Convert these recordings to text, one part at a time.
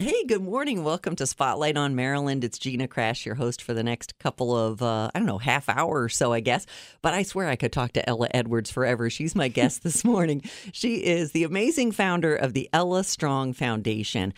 Hey, good morning. Welcome to Spotlight on Maryland. It's Gina Crash, your host for the next couple of, uh, I don't know, half hour or so, I guess. But I swear I could talk to Ella Edwards forever. She's my guest this morning. She is the amazing founder of the Ella Strong Foundation.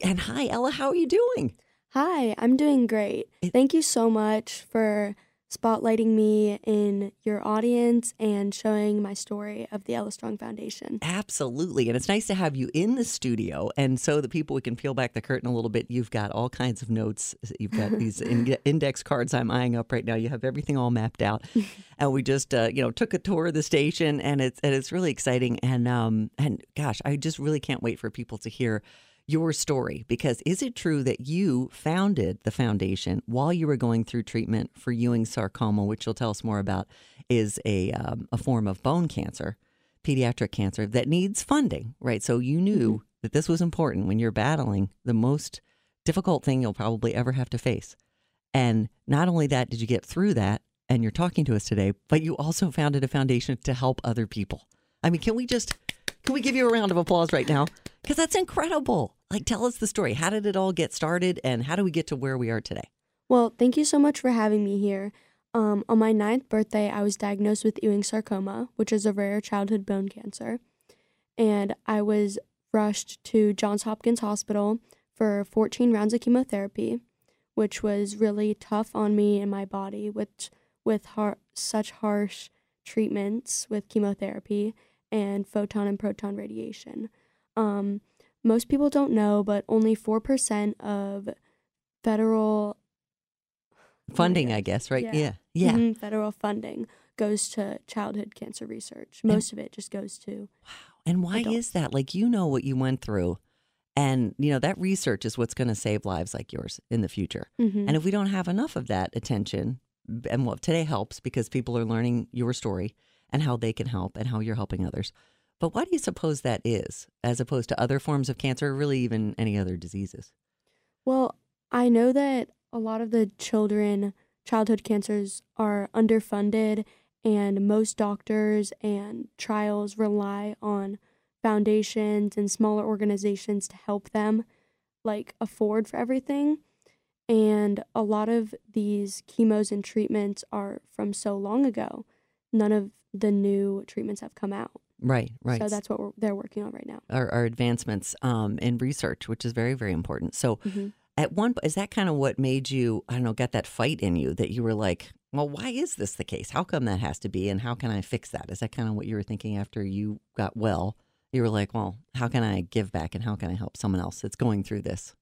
And hi, Ella, how are you doing? Hi, I'm doing great. Thank you so much for spotlighting me in your audience and showing my story of the Ella Strong Foundation. Absolutely. And it's nice to have you in the studio. And so the people we can peel back the curtain a little bit, you've got all kinds of notes. You've got these in- index cards I'm eyeing up right now. You have everything all mapped out. and we just, uh, you know, took a tour of the station and it's, and it's really exciting. And, um, and gosh, I just really can't wait for people to hear your story because is it true that you founded the foundation while you were going through treatment for Ewing sarcoma, which you'll tell us more about, is a um, a form of bone cancer, pediatric cancer that needs funding, right? So you knew mm-hmm. that this was important when you're battling the most difficult thing you'll probably ever have to face. And not only that, did you get through that and you're talking to us today, but you also founded a foundation to help other people. I mean, can we just can we give you a round of applause right now? Because that's incredible. Like, tell us the story. How did it all get started, and how do we get to where we are today? Well, thank you so much for having me here. Um, on my ninth birthday, I was diagnosed with Ewing sarcoma, which is a rare childhood bone cancer. And I was rushed to Johns Hopkins Hospital for 14 rounds of chemotherapy, which was really tough on me and my body, with, with har- such harsh treatments with chemotherapy and photon and proton radiation. Um, most people don't know, but only 4% of federal funding, I guess, right? Yeah. Yeah. yeah. Mm-hmm. Federal funding goes to childhood cancer research. Most and, of it just goes to. Wow. And why adults. is that? Like, you know what you went through. And, you know, that research is what's going to save lives like yours in the future. Mm-hmm. And if we don't have enough of that attention, and what today helps because people are learning your story and how they can help and how you're helping others. But why do you suppose that is, as opposed to other forms of cancer, or really even any other diseases? Well, I know that a lot of the children, childhood cancers are underfunded, and most doctors and trials rely on foundations and smaller organizations to help them like afford for everything. And a lot of these chemos and treatments are from so long ago. None of the new treatments have come out. Right, right. So that's what they're working on right now. Our, our advancements um, in research, which is very, very important. So, mm-hmm. at one, is that kind of what made you? I don't know, got that fight in you that you were like, well, why is this the case? How come that has to be, and how can I fix that? Is that kind of what you were thinking after you got well? You were like, well, how can I give back, and how can I help someone else that's going through this?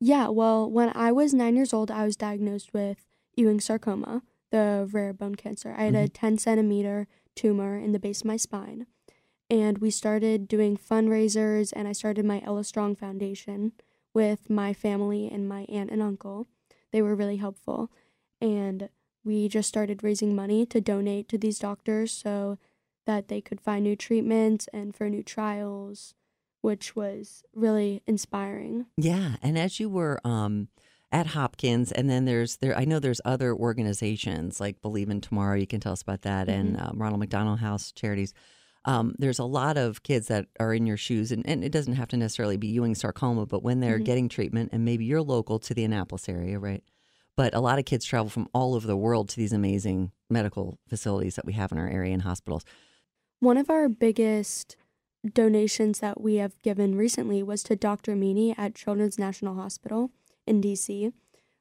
Yeah, well, when I was nine years old, I was diagnosed with Ewing sarcoma, the rare bone cancer. I had mm-hmm. a 10 centimeter tumor in the base of my spine and we started doing fundraisers and I started my Ella Strong Foundation with my family and my aunt and uncle. They were really helpful and we just started raising money to donate to these doctors so that they could find new treatments and for new trials, which was really inspiring. Yeah, and as you were um at Hopkins, and then there's there. I know there's other organizations like Believe in Tomorrow. You can tell us about that, mm-hmm. and um, Ronald McDonald House Charities um, there's a lot of kids that are in your shoes, and, and it doesn't have to necessarily be Ewing sarcoma, but when they're mm-hmm. getting treatment, and maybe you're local to the Annapolis area, right? But a lot of kids travel from all over the world to these amazing medical facilities that we have in our area and hospitals. One of our biggest donations that we have given recently was to Dr. Meany at Children's National Hospital in DC.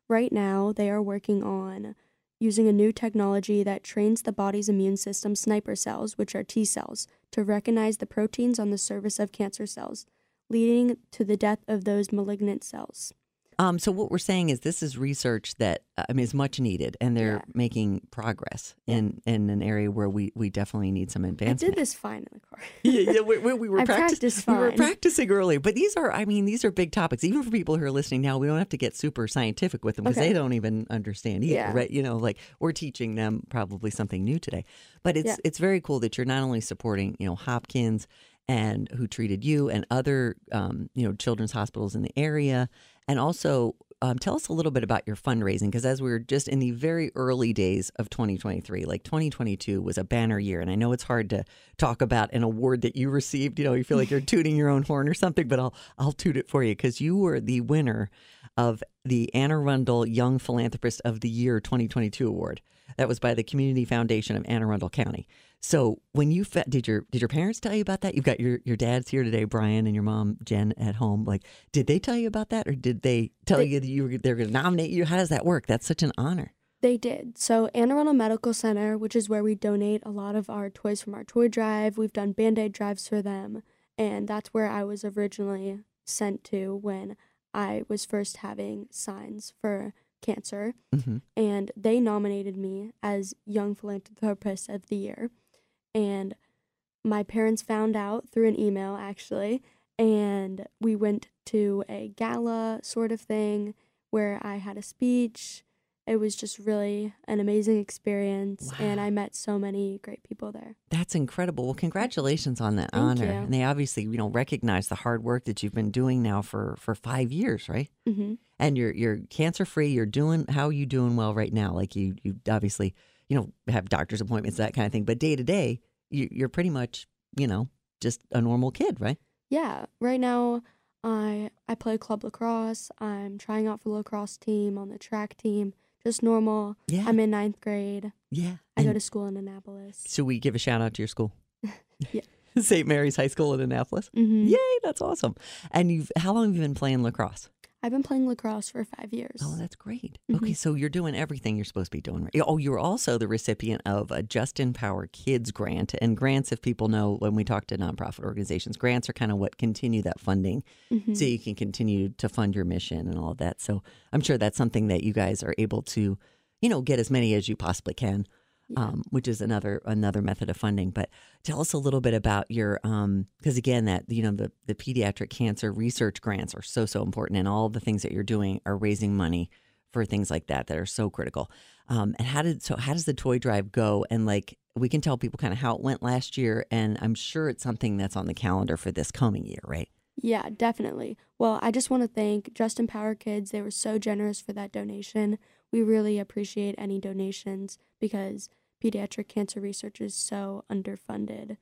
Right now, they are working on using a new technology that trains the body's immune system sniper cells, which are T cells, to recognize the proteins on the surface of cancer cells, leading to the death of those malignant cells. Um, so what we're saying is this is research that uh, I mean is much needed, and they're Yeah. making progress in in an area where we we definitely need some I advancement. did this fine in the car. yeah, yeah, we, we, we were I practic- practiced We were practicing early, but these are, I mean, these are big topics. Even for people who are listening now, we don't have to get super scientific with them because Okay. they don't even understand either, Yeah. right? You know, like we're teaching them probably something new today. But it's it's very cool that you're not only supporting, you know, Hopkins and who treated you and other, um, you know, children's hospitals in the area, and also. Um, tell us a little bit about your fundraising because as we were just in the very early days of 2023, like 2022 was a banner year. And I know it's hard to talk about an award that you received. You know, you feel like you're tooting your own horn or something, but I'll I'll toot it for you because you were the winner of the Anne Arundel Young Philanthropist of the Year 2022 award. That was by the Community Foundation of Anne Arundel County. So when you fe- did your did your parents tell you about that? You've got your your dad's here today, Brian, and your mom Jen at home. Like, did they tell you about that, or did they tell They- you that you were they're going to nominate you? How does that work? That's such an honor. They did. So, Anne Arundel Medical Center, which is where we donate a lot of our toys from our toy drive, we've done band aid drives for them. And that's where I was originally sent to when I was first having signs for cancer. hmm And they nominated me as Young Philanthropist of the Year. And my parents found out through an email, actually. And we went to a gala sort of thing where I had a speech. It was just really an amazing experience. And I met so many great people there. That's incredible. Well, congratulations on that Thank honor. you. And they obviously, you know, recognize the hard work that you've been doing now for for five years, right? hmm and you're you're cancer free. You're doing how are you doing well right now? Like you you obviously you know have doctor's appointments that kind of thing, but day to day you, you're pretty much you know just a normal kid, right? Yeah. Right now, I I play club lacrosse. I'm trying out for the lacrosse team on the track team. Just normal. Yeah, I'm in ninth grade. yeah. I go to school in Annapolis. should we give a shout out to your school? Yeah. St. Mary's High School in Annapolis. hmm Yay, that's awesome. And you've how long have you been playing lacrosse? I've been playing lacrosse for five years. Oh, that's great. Mhm. Okay, so you're doing everything you're supposed to be doing. Right? Oh, you're also the recipient of a Just Empower Kids grant. And grants, if people know when we talk to nonprofit organizations, grants are kind of what continue that funding Mhm. so you can continue to fund your mission and all of that. So I'm sure that's something that you guys are able to, you know, get as many as you possibly can. Um, which is another another method of funding. But tell us a little bit about your because again that you know the the pediatric cancer research grants are so so important, and all the things that you're doing are raising money for things like that that are so critical. Um, and how did so how does the toy drive go? And like we can tell people kind of how it went last year, and I'm sure it's something that's on the calendar for this coming year, right? Yeah, definitely. Well, I just want to thank Just Empower Kids. They were so generous for that donation. We really appreciate any donations because pediatric cancer research is so underfunded.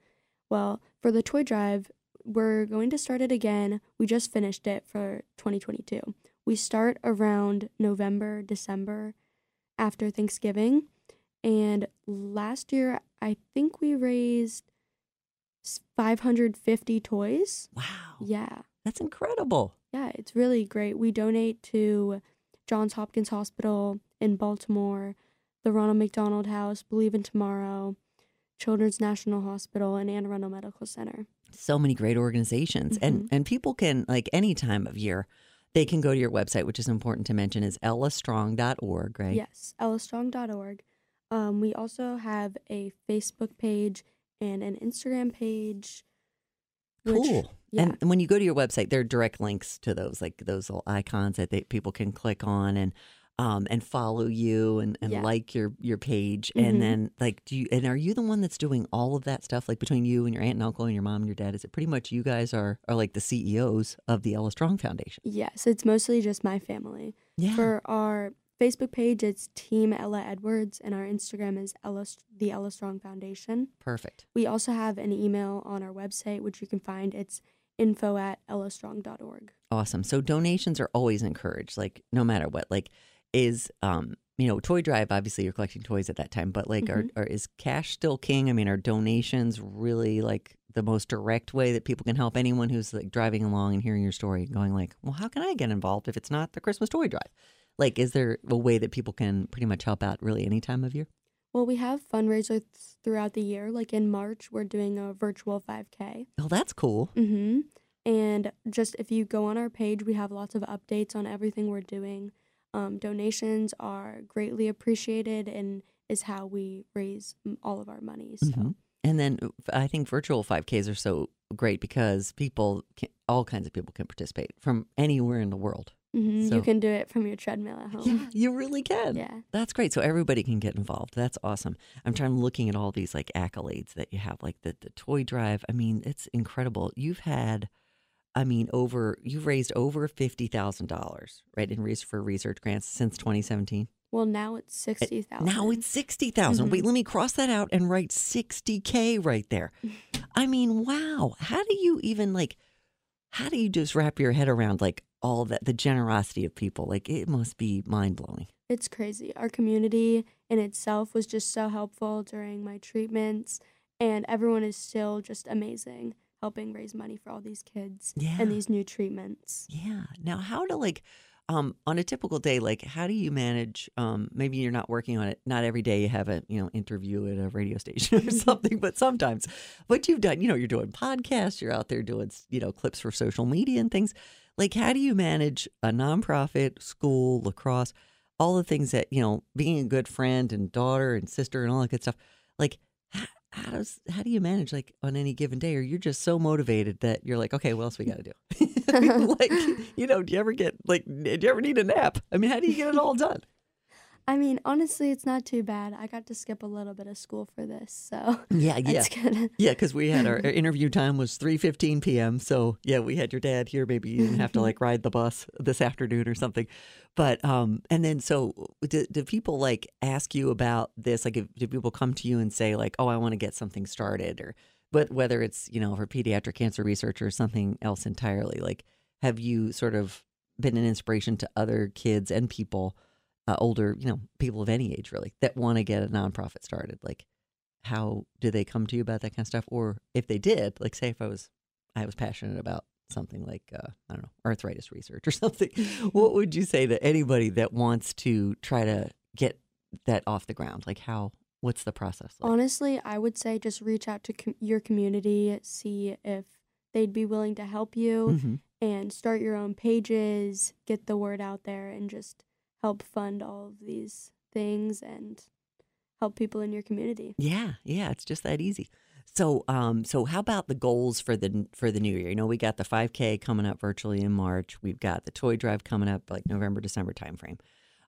Well, for the toy drive, we're going to start it again. We just finished it for 2022. We start around November, December after Thanksgiving. And last year, I think we raised 550 toys. Wow, Yeah. that's incredible. Yeah, it's really great. We donate to Johns Hopkins Hospital in Baltimore, the Ronald McDonald House, Believe in Tomorrow, Children's National Hospital, and Anne Arundel Medical Center. so many great organizations and Mhm. and people can like any time of year they can go to your website which is important to mention is ellastrong.org right Yes, ellastrong.org. Um, we also have a Facebook page and an Instagram page. Which- cool yeah. and, when you go to your website there are direct links to those like those little icons that they, people can click on and um and follow you and, and Yeah. like your your page Mhm. and then like do you and are you the one that's doing all of that stuff like between you and your aunt and uncle and your mom and your dad is it pretty much you guys are are like the ceos of the ella strong foundation Yes, it's mostly just my family. yeah For our Facebook page, is Team Ella Edwards, and our Instagram is Ella, the Ella Strong Foundation. perfect We also have an email on our website, which you can find. It's info at ellastrong.org. Awesome. So donations are always encouraged, like no matter what. Like, is um, you know, toy drive. Obviously, you're collecting toys at that time, but like, are, are is cash still king? I mean, are donations really like the most direct way that people can help anyone who's like driving along and hearing your story, and going like, well, how can I get involved if it's not the Christmas toy drive? Like, is there a way that people can pretty much help out really any time of year? Well, we have fundraisers throughout the year. Like in March, we're doing a virtual 5K. Oh, that's cool. Mm-hmm. And just if you go on our page, we have lots of updates on everything we're doing. Um, donations are greatly appreciated and is how we raise all of our money. So. Mhm. And then uh, I think virtual 5Ks are so great because people, can, all kinds of people can participate from anywhere in the world. Mhm, So- You can do it from your treadmill at home. Yeah, you really can. Yeah. That's great. So everybody can get involved. That's awesome. I'm trying looking at all these like accolades that you have, like the, the toy drive. I mean, it's incredible. You've had, I mean, over you've raised over fifty thousand dollars, right, in research for research grants since 2017. Well, now it's sixty thousand. Now it's sixty Wait, let me cross that out and write sixty k right there. I mean, wow. How do you even like? How do you just wrap your head around like all that the generosity of people? Like it must be mind blowing. It's crazy. Our community in itself was just so helpful during my treatments, and everyone is still just amazing, helping raise money for all these kids Yeah. and these new treatments. Yeah. Now, how to like um on a typical day, like how do you manage? Um, maybe you're not working on it. Not every day you have a you know interview at a radio station or something, but sometimes. But you've done, you know, you're doing podcasts. You're out there doing you know clips for social media and things. Like, how do you manage a nonprofit, school, lacrosse, all the things that you know, being a good friend and daughter and sister and all that good stuff? Like, how, how does how do you manage like on any given day? Or you're just so motivated that you're like, okay, what else we got to do? Like, you know, do you ever get like, do you ever need a nap? I mean, how do you get it all done? I mean, honestly, it's not too bad. I got to skip a little bit of school for this, so Yeah, yeah, yeah. Because we had our interview time was three fifteen p.m. So yeah, we had your dad here. Maybe you didn't have to like ride the bus this afternoon or something. But um, and then so do, do people like ask you about this? Like, if, do people come to you and say like, oh, I want to get something started, or but whether it's you know for pediatric cancer research or something else entirely, like, have you sort of been an inspiration to other kids and people? Uh, older, you know, people of any age really that want to get a nonprofit started. Like, how do they come to you about that kind of stuff? Or if they did, like, say, if I was, I was passionate about something like, uh, I don't know, arthritis research or something, what would you say to anybody that wants to try to get that off the ground? Like, how? What's the process like? Honestly, I would say just reach out to com- your community, see if they'd be willing to help you, Mhm. and start your own pages, get the word out there, and just help fund all of these things and help people in your community. Yeah, yeah, it's just that easy. So, um, so how about the goals for the for the new year? You know, we got the 5K coming up virtually in March. We've got the toy drive coming up like November, December timeframe.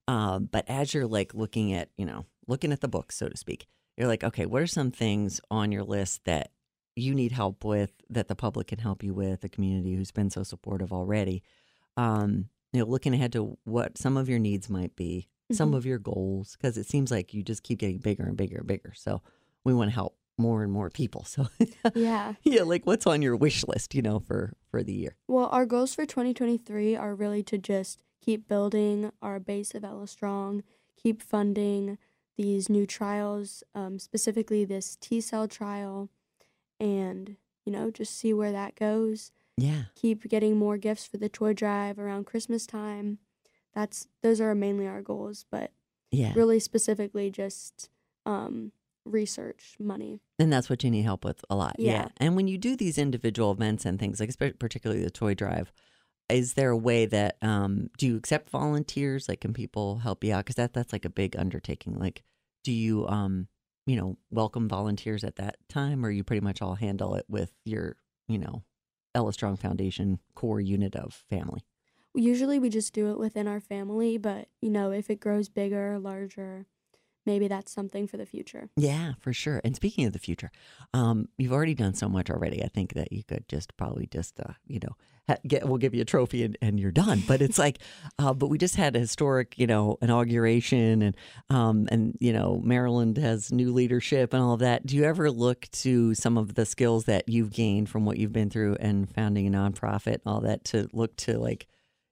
Um, but as you're like looking at, you know, looking at the books, so to speak, you're like, okay, what are some things on your list that you need help with that the public can help you with, the community who's been so supportive already? Um, you know, looking ahead to what some of your needs might be, some Mhm. of your goals, because it seems like you just keep getting bigger and bigger and bigger. So we want to help more and more people. So Yeah. yeah, like what's on your wish list, you know, for for the year? Well, our goals for 2023 are really to just keep building our base of Ella Strong, keep funding these new trials, um, specifically this T cell trial, and, you know, just see where that goes. Yeah. Keep getting more gifts for the toy drive around Christmas time. That's those are mainly our goals, but Yeah. really specifically just um, research money. And that's what you need help with a lot. Yeah. And when you do these individual events and things, like particularly the toy drive, is there a way that um, do you accept volunteers? Like, can people help you out? Because that that's like a big undertaking. Like, do you um, you know, welcome volunteers at that time, or you pretty much all handle it with your, you know, Ella Strong Foundation core unit of family? Usually we just do it within our family, but you know, if it grows bigger, larger, maybe that's something for the future. Yeah, for sure. And speaking of the future, um, you've already done so much already. I think that you could just probably just, uh, you know, get we'll give you a trophy and, and you're done. But it's like, uh, but we just had a historic, you know, inauguration and um, and you know, Maryland has new leadership and all of that. Do you ever look to some of the skills that you've gained from what you've been through and founding a nonprofit all that to look to like,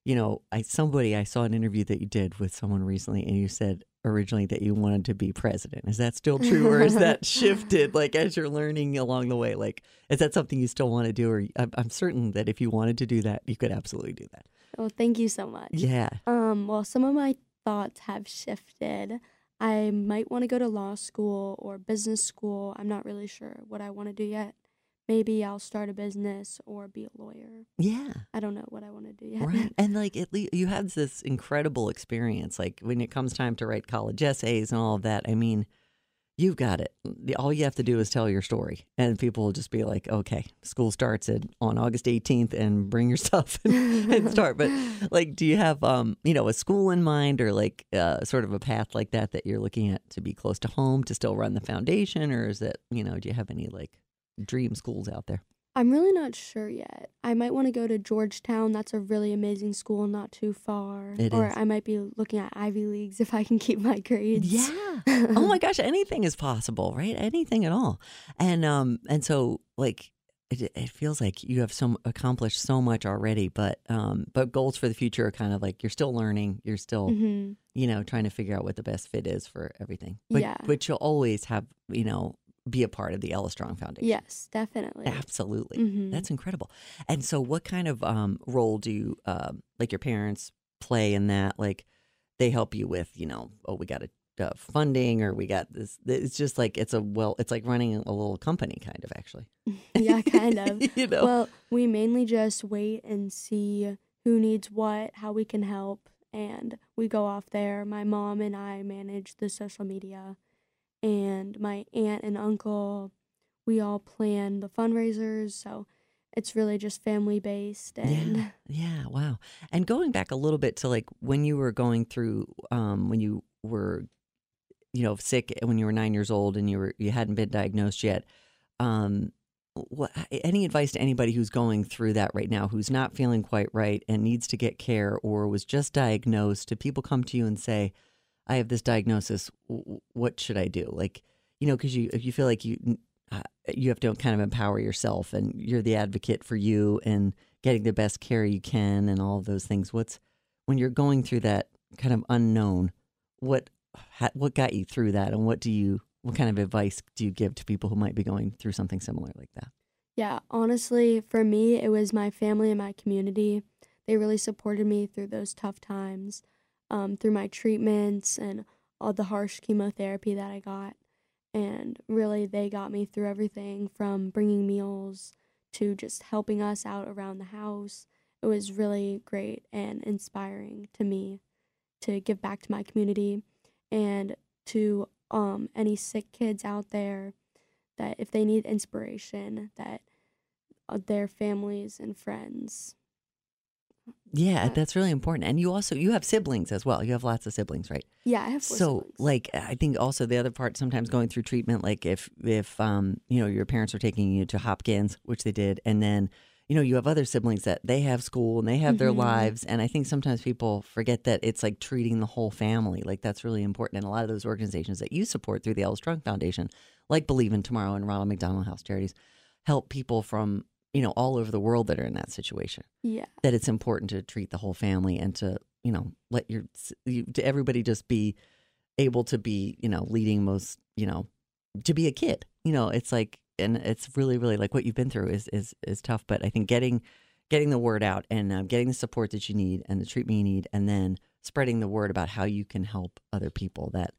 you know, I somebody I saw an interview that you did with someone recently, and you said originally that you wanted to be president. Is that still true, or is that shifted? Like as you're learning along the way, like is that something you still want to do? Or I'm, I'm certain that if you wanted to do that, you could absolutely do that. Oh, thank you so much. Yeah. Um, well, some of my thoughts have shifted. I might want to go to law school or business school. I'm not really sure what I want to do yet. Maybe I'll start a business or be a lawyer. Yeah. I don't know what I want to do yet. Right. And like at least you had this incredible experience. Like when it comes time to write college essays and all of that, I mean, you've got it. All you have to do is tell your story, and people will just be like, "Okay, school starts at, on August 18th, and bring your stuff and, and start." But like, do you have um, you know, a school in mind, or like uh, sort of a path like that that you're looking at to be close to home to still run the foundation, or is it you know, do you have any like dream schools out there? I'm really not sure yet. I might want to go to Georgetown. That's a really amazing school, not too far. It or is. I might be looking at Ivy Leagues if I can keep my grades. Yeah. oh my gosh, anything is possible, right? Anything at all. And um and so like it, it feels like you have so accomplished so much already, but um but goals for the future are kind of like you're still learning, you're still hmm you know trying to figure out what the best fit is for everything. But Yeah. but you'll always have, you know, be a part of the Ella Strong Foundation. Yes, definitely. Absolutely. Mhm. That's incredible. And so, what kind of um, role do you, um, like your parents play in that? Like, they help you with, you know, oh, we got a uh, funding or we got this. It's just like it's a well, it's like running a little company, kind of actually. yeah, kind of. you know. Well, we mainly just wait and see who needs what, how we can help, and we go off there. My mom and I manage the social media, and my aunt and uncle, we all plan the fundraisers. So it's really just family based. And Yeah, yeah, wow. And going back a little bit to like when you were going through, um, when you were, you know, sick when you were nine years old and you were you hadn't been diagnosed yet. Um, what any advice to anybody who's going through that right now, who's not feeling quite right and needs to get care or was just diagnosed? Do people come to you and say, "I have this diagnosis. What should I do?" Like, you know, because you if you feel like you uh, you have to kind of empower yourself and you're the advocate for you and getting the best care you can and all of those things what's when you're going through that kind of unknown what ha, what got you through that and what do you what kind of advice do you give to people who might be going through something similar like that yeah, honestly, for me, it was my family and my community. They really supported me through those tough times, um, through my treatments and all the harsh chemotherapy that I got. And really, they got me through everything from bringing meals to just helping us out around the house. It was really great and inspiring to me to give back to my community and to um, any sick kids out there that if they need inspiration, that uh, their families and friends. Yeah that's really important and you also you have siblings as well you have lots of siblings right Yeah, I have so siblings. like i think also the other part sometimes going through treatment like if if um you know your parents are taking you to hopkins which they did and then you know you have other siblings that they have school and they have their Mhm. lives and i think sometimes people forget that it's like treating the whole family like that's really important and a lot of those organizations that you support through the ella strong foundation like believe in tomorrow and ronald mcdonald house charities help people from you know all over the world that are in that situation yeah, that it's important to treat the whole family and to you know let your you, to everybody just be able to be you know leading most you know to be a kid you know it's like and it's really really like what you've been through is is is tough but i think getting getting the word out and uh, getting the support that you need and the treatment you need and then spreading the word about how you can help other people that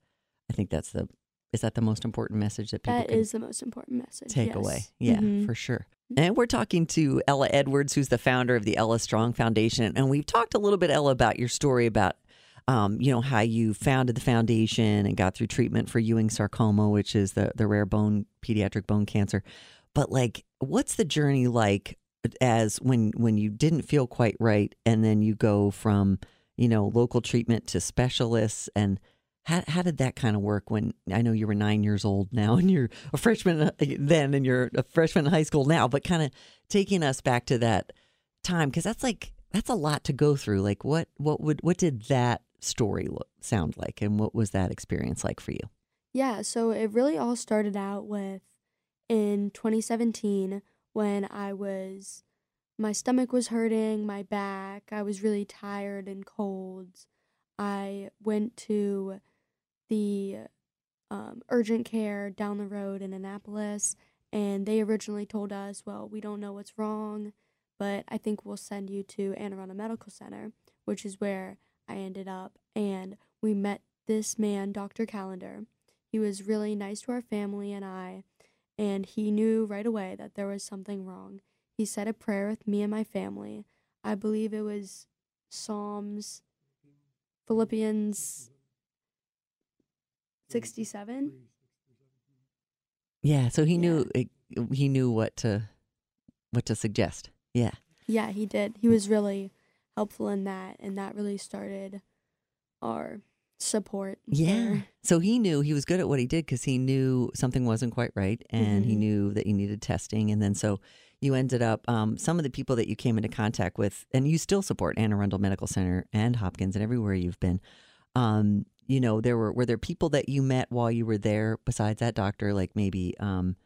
i think that's the is that the most important message that people that is the most important message. take yes. away. Yeah, Mhm. for sure. And we're talking to Ella Edwards, who's the founder of the Ella Strong Foundation. And we've talked a little bit, Ella, about your story about, um, you know, how you founded the foundation and got through treatment for Ewing sarcoma, which is the, the rare bone, pediatric bone cancer. But like, what's the journey like as when, when you didn't feel quite right and then you go from, you know, local treatment to specialists and how, how did that kind of work when I know you were nine years old now and you're a freshman uh, then and you're a freshman in high school now, but kind of taking us back to that time because that's like that's a lot to go through. Like what what would what did that story look, sound like and what was that experience like for you? Yeah, so it really all started out with in 2017 when I was my stomach was hurting, my back, I was really tired and cold. I went to the um, urgent care down the road in Annapolis, and they originally told us, well, we don't know what's wrong, but I think we'll send you to Anne Arundel Medical Center, which is where I ended up. And we met this man, Dr. Callender. He was really nice to our family and I, and he knew right away that there was something wrong. He said a prayer with me and my family. I believe it was Psalms, Philippians 67. Yeah, so he Yeah. knew it, he knew what to what to suggest. Yeah. Yeah, he did. He was really helpful in that, and that really started our support. Yeah. for- So he knew he was good at what he did because he knew something wasn't quite right and he Mhm. knew that you needed testing. And then so you ended up, um, some of the people that you came into contact with, and you still support Anne Arundel Medical Center and Hopkins and everywhere you've been. Um, you know, there were, were there people that you met while you were there besides that doctor, like maybe, um,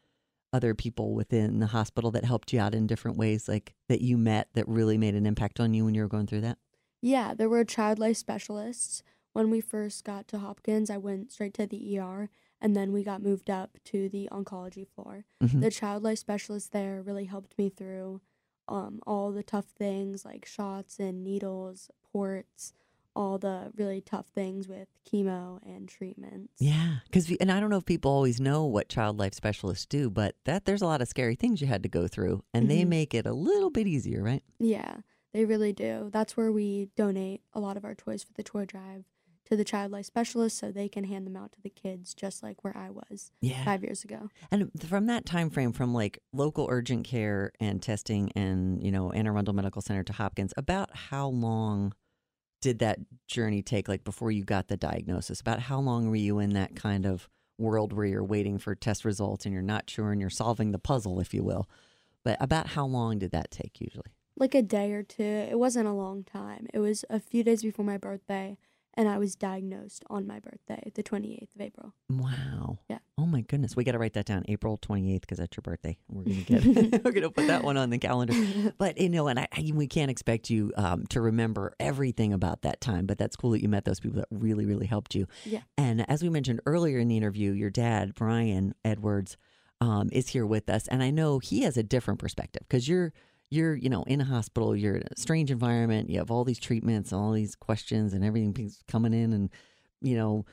other people within the hospital that helped you out in different ways, like that you met that really made an impact on you when you were going through that? Yeah, there were child life specialists. When we first got to Hopkins, I went straight to the ER, and then we got moved up to the oncology floor. Mhm. The child life specialist there really helped me through um, all the tough things like shots and needles, ports, all the really tough things with chemo and treatments. Yeah, because and I don't know if people always know what child life specialists do, but that there's a lot of scary things you had to go through, and they Mhm. make it a little bit easier, right? Yeah, they really do. That's where we donate a lot of our toys for the toy drive to the child life specialist so they can hand them out to the kids just like where I was Yeah. five years ago. And from that time frame, from like local urgent care and testing, and you know Anne Arundel Medical Center to Hopkins, about how long did that journey take? Like before you got the diagnosis, about how long were you in that kind of world where you're waiting for test results and you're not sure and you're solving the puzzle, if you will? But about how long did that take usually? Like a day or two. It wasn't a long time. It was a few days before my birthday, and I was diagnosed on my birthday, the 28th of April. Wow. Yeah. Oh my goodness. We got to write that down. April 28th because that's your birthday. We're going to get we're going to put that one on the calendar. But you know, and I, I we can't expect you um, to remember everything about that time, but that's cool that you met those people that really really helped you. Yeah. And as we mentioned earlier in the interview, your dad, Brian Edwards, um, is here with us and I know he has a different perspective because you're you're you know in a hospital you're in a strange environment you have all these treatments all these questions and everything coming in and you know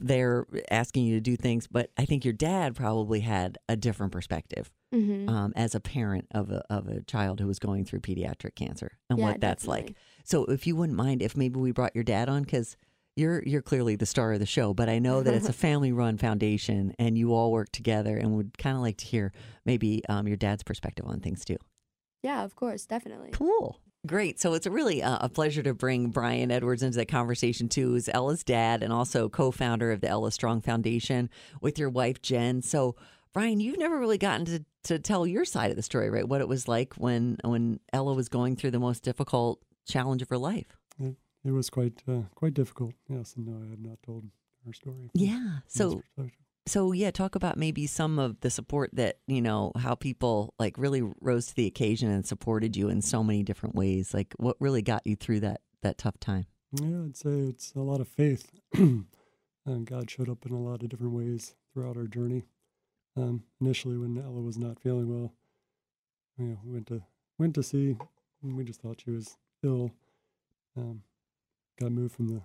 they're asking you to do things but i think your dad probably had a different perspective hmm um, as a parent of a, of a child who was going through pediatric cancer and Yeah, what that's like. so if you wouldn't mind if maybe we brought your dad on because you're you're clearly the star of the show but i know that it's a family run foundation and you all work together and would kind of like to hear maybe um, your dad's perspective on things too Yeah, of course, definitely. Cool. Great. So it's really uh, a pleasure to bring Brian Edwards into the conversation too. Who's Ella's dad and also co-founder of the Ella Strong Foundation with your wife Jen. So Brian, you've never really gotten to, to tell your side of the story, right? What it was like when when Ella was going through the most difficult challenge of her life. It was quite uh, quite difficult. Yes, and no, I have not told her story. Yeah. So perspective. So yeah, talk about maybe some of the support that you know how people like really rose to the occasion and supported you in so many different ways. Like what really got you through that that tough time. yeah, I'd say it's a lot of faith. and God showed up in a lot of different ways throughout our journey. Um, initially, when Ella was not feeling well, you know, we went to went to see, and we just thought she was ill. Um, got moved from the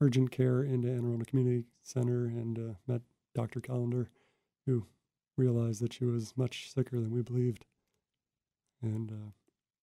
urgent care into Anne Arundel Community Center and uh, met Dr. Callender, who realized that she was much sicker than we believed. And uh,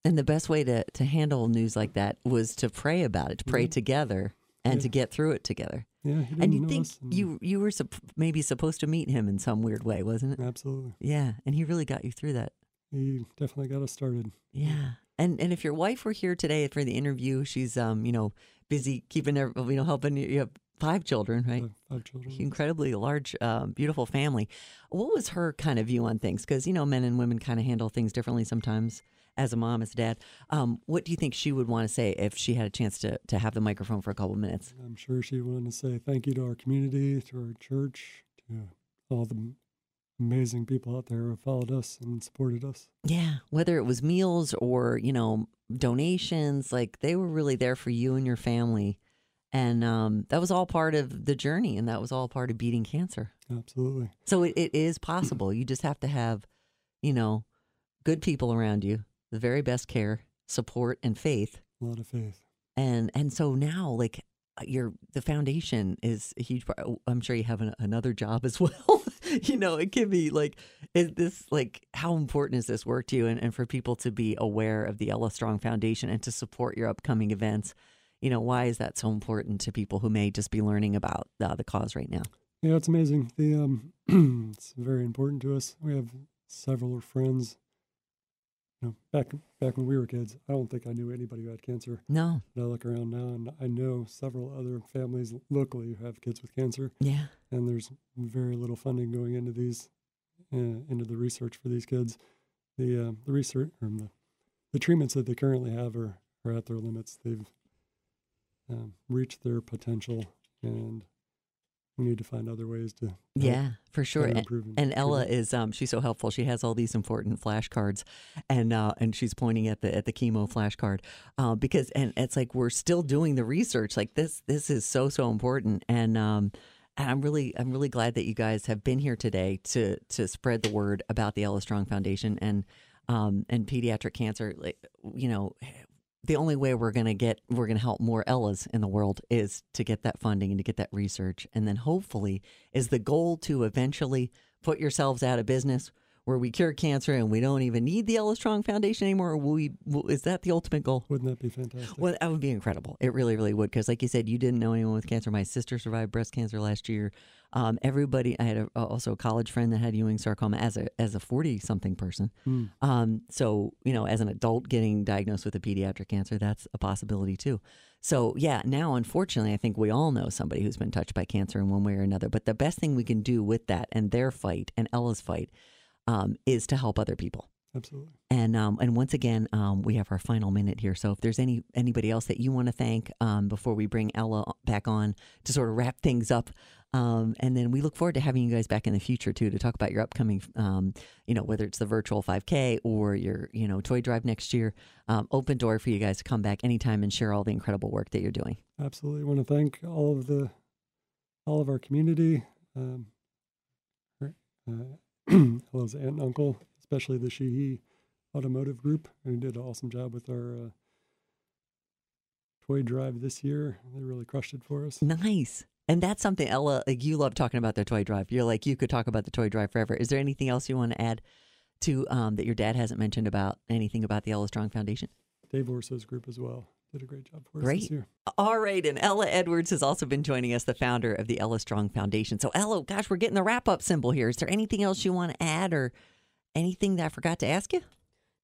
And the best way to, to handle news like that was to pray about it, to pray Yeah. together, and Yeah. to get through it together. yeah, And you think and- you you were sup- maybe supposed to meet him in some weird way, wasn't it? absolutely Yeah, and he really got you through that. he definitely got us started. Yeah. And and if your wife were here today for the interview, she's um you know busy keeping her you know helping you. You have five children, right? Five, five children. Incredibly large, um, beautiful family. What was her kind of view on things? Because you know, men and women kind of handle things differently sometimes. As a mom, as a dad, um, what do you think she would want to say if she had a chance to to have the microphone for a couple minutes? I'm sure she wanted to say thank you to our community, to our church, to all the amazing people out there who followed us and supported us. Yeah, whether it was meals or you know donations, like they were really there for you and your family, and um, that was all part of the journey, and that was all part of beating cancer. Absolutely. So it, it is possible. You just have to have, you know, good people around you, the very best care, support, and faith. A lot of faith. And and so now, like your the foundation is a huge part. I'm sure you have an, another job as well. you know, it can be like, is this like, how important is this work to you? And, and for people to be aware of the Ella Strong Foundation and to support your upcoming events, you know, why is that so important to people who may just be learning about uh, the cause right now? Yeah, it's amazing. The um, it's very important to us. We have several friends. You know, back back when we were kids, I don't think I knew anybody who had cancer. No. But I look around now, and I know several other families locally who have kids with cancer. Yeah. And there's very little funding going into these, uh, into the research for these kids. The uh, the research or the, the treatments that they currently have are, are at their limits. They've um, reached their potential, and we need to find other ways to yeah for sure. and, improve and ella is um she's so helpful. She has all these important flashcards and uh and she's pointing at the at the chemo flashcard uh because and it's like we're still doing the research. Like this this is so so important. And um and I'm really I'm really glad that you guys have been here today to to spread the word about the Ella Strong Foundation and um and pediatric cancer. Like you know the only way we're going to get we're going to help more Ellas in the world is to get that funding and to get that research. And then hopefully is the goal to eventually put yourselves out of business where we cure cancer and we don't even need the Ella Strong Foundation anymore? Will we, will, is that the ultimate goal? Wouldn't that be fantastic? Well, that would be incredible. It really, really would. Because, like you said, you didn't know anyone with cancer. My sister survived breast cancer last year. Um, everybody, I had a, also a college friend that had Ewing sarcoma as a as a forty something person. Mm. Um, so you know, as an adult getting diagnosed with a pediatric cancer, that's a possibility too. So yeah, now unfortunately, I think we all know somebody who's been touched by cancer in one way or another. But the best thing we can do with that and their fight and Ella's fight um, is to help other people. Absolutely. And um, and once again, um, we have our final minute here. So if there's any anybody else that you want to thank um, before we bring Ella back on to sort of wrap things up, um, and then we look forward to having you guys back in the future too to talk about your upcoming, um, you know, whether it's the virtual 5K or your you know toy drive next year. Um, open door for you guys to come back anytime and share all the incredible work that you're doing. Absolutely, I want to thank all of the all of our community. Um, uh, Ella's aunt and uncle, especially the Sheehy Automotive Group, who did an awesome job with our uh, toy drive this year. They really crushed it for us. Nice. And that's something Ella, like you love talking about their toy drive. You're like you could talk about the toy drive forever. Is there anything else you want to add to um, that your dad hasn't mentioned about anything about the Ella Strong Foundation? Dave Orso's group as well did a great job for us Great. this year. All right, and Ella Edwards has also been joining us, the founder of the Ella Strong Foundation. So, Ella, gosh, we're getting the wrap up symbol here. Is there anything else you want to add or anything that I forgot to ask you?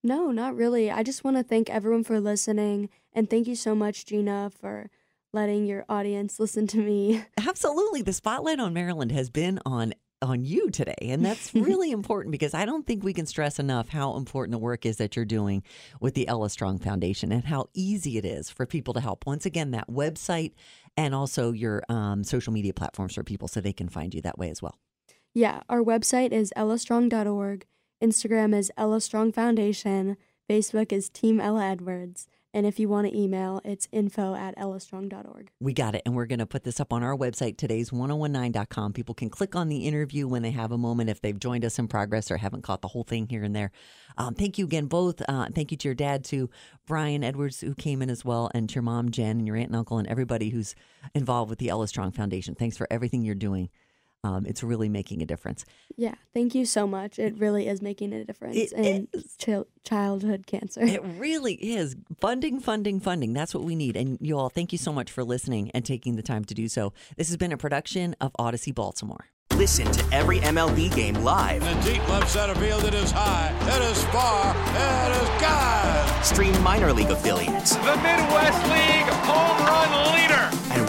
No, not really. I just want to thank everyone for listening. And thank you so much, Gina, for letting your audience listen to me. Absolutely. The spotlight on Maryland has been on on you today and that's really important because I don't think we can stress enough how important the work is that you're doing with the Ella Strong Foundation and how easy it is for people to help. Once again, that website and also your um, social media platforms for people so they can find you that way as well. Yeah, our website is ellastrong.org. Instagram is Ella Strong Foundation. Facebook is Team Ella Edwards. And if you want to email, it's info at ellastrong.org. We got it. And we're going to put this up on our website, today's 1019.com. People can click on the interview when they have a moment if they've joined us in progress or haven't caught the whole thing here and there. Um, thank you again, both. Uh, thank you to your dad, to Brian Edwards, who came in as well, and to your mom, Jen, and your aunt and uncle, and everybody who's involved with the Ella Strong Foundation. Thanks for everything you're doing. Um, it's really making a difference. Yeah, thank you so much. It really is making a difference It in is. chil- childhood cancer. It really is. Funding, funding, funding. That's what we need. And you all, thank you so much for listening and taking the time to do so. This has been a production of Audacy Baltimore. Listen to every MLB game live. In the deep left center field, it is high, it is far, it is God. Stream minor league affiliates The Midwest League home run leader.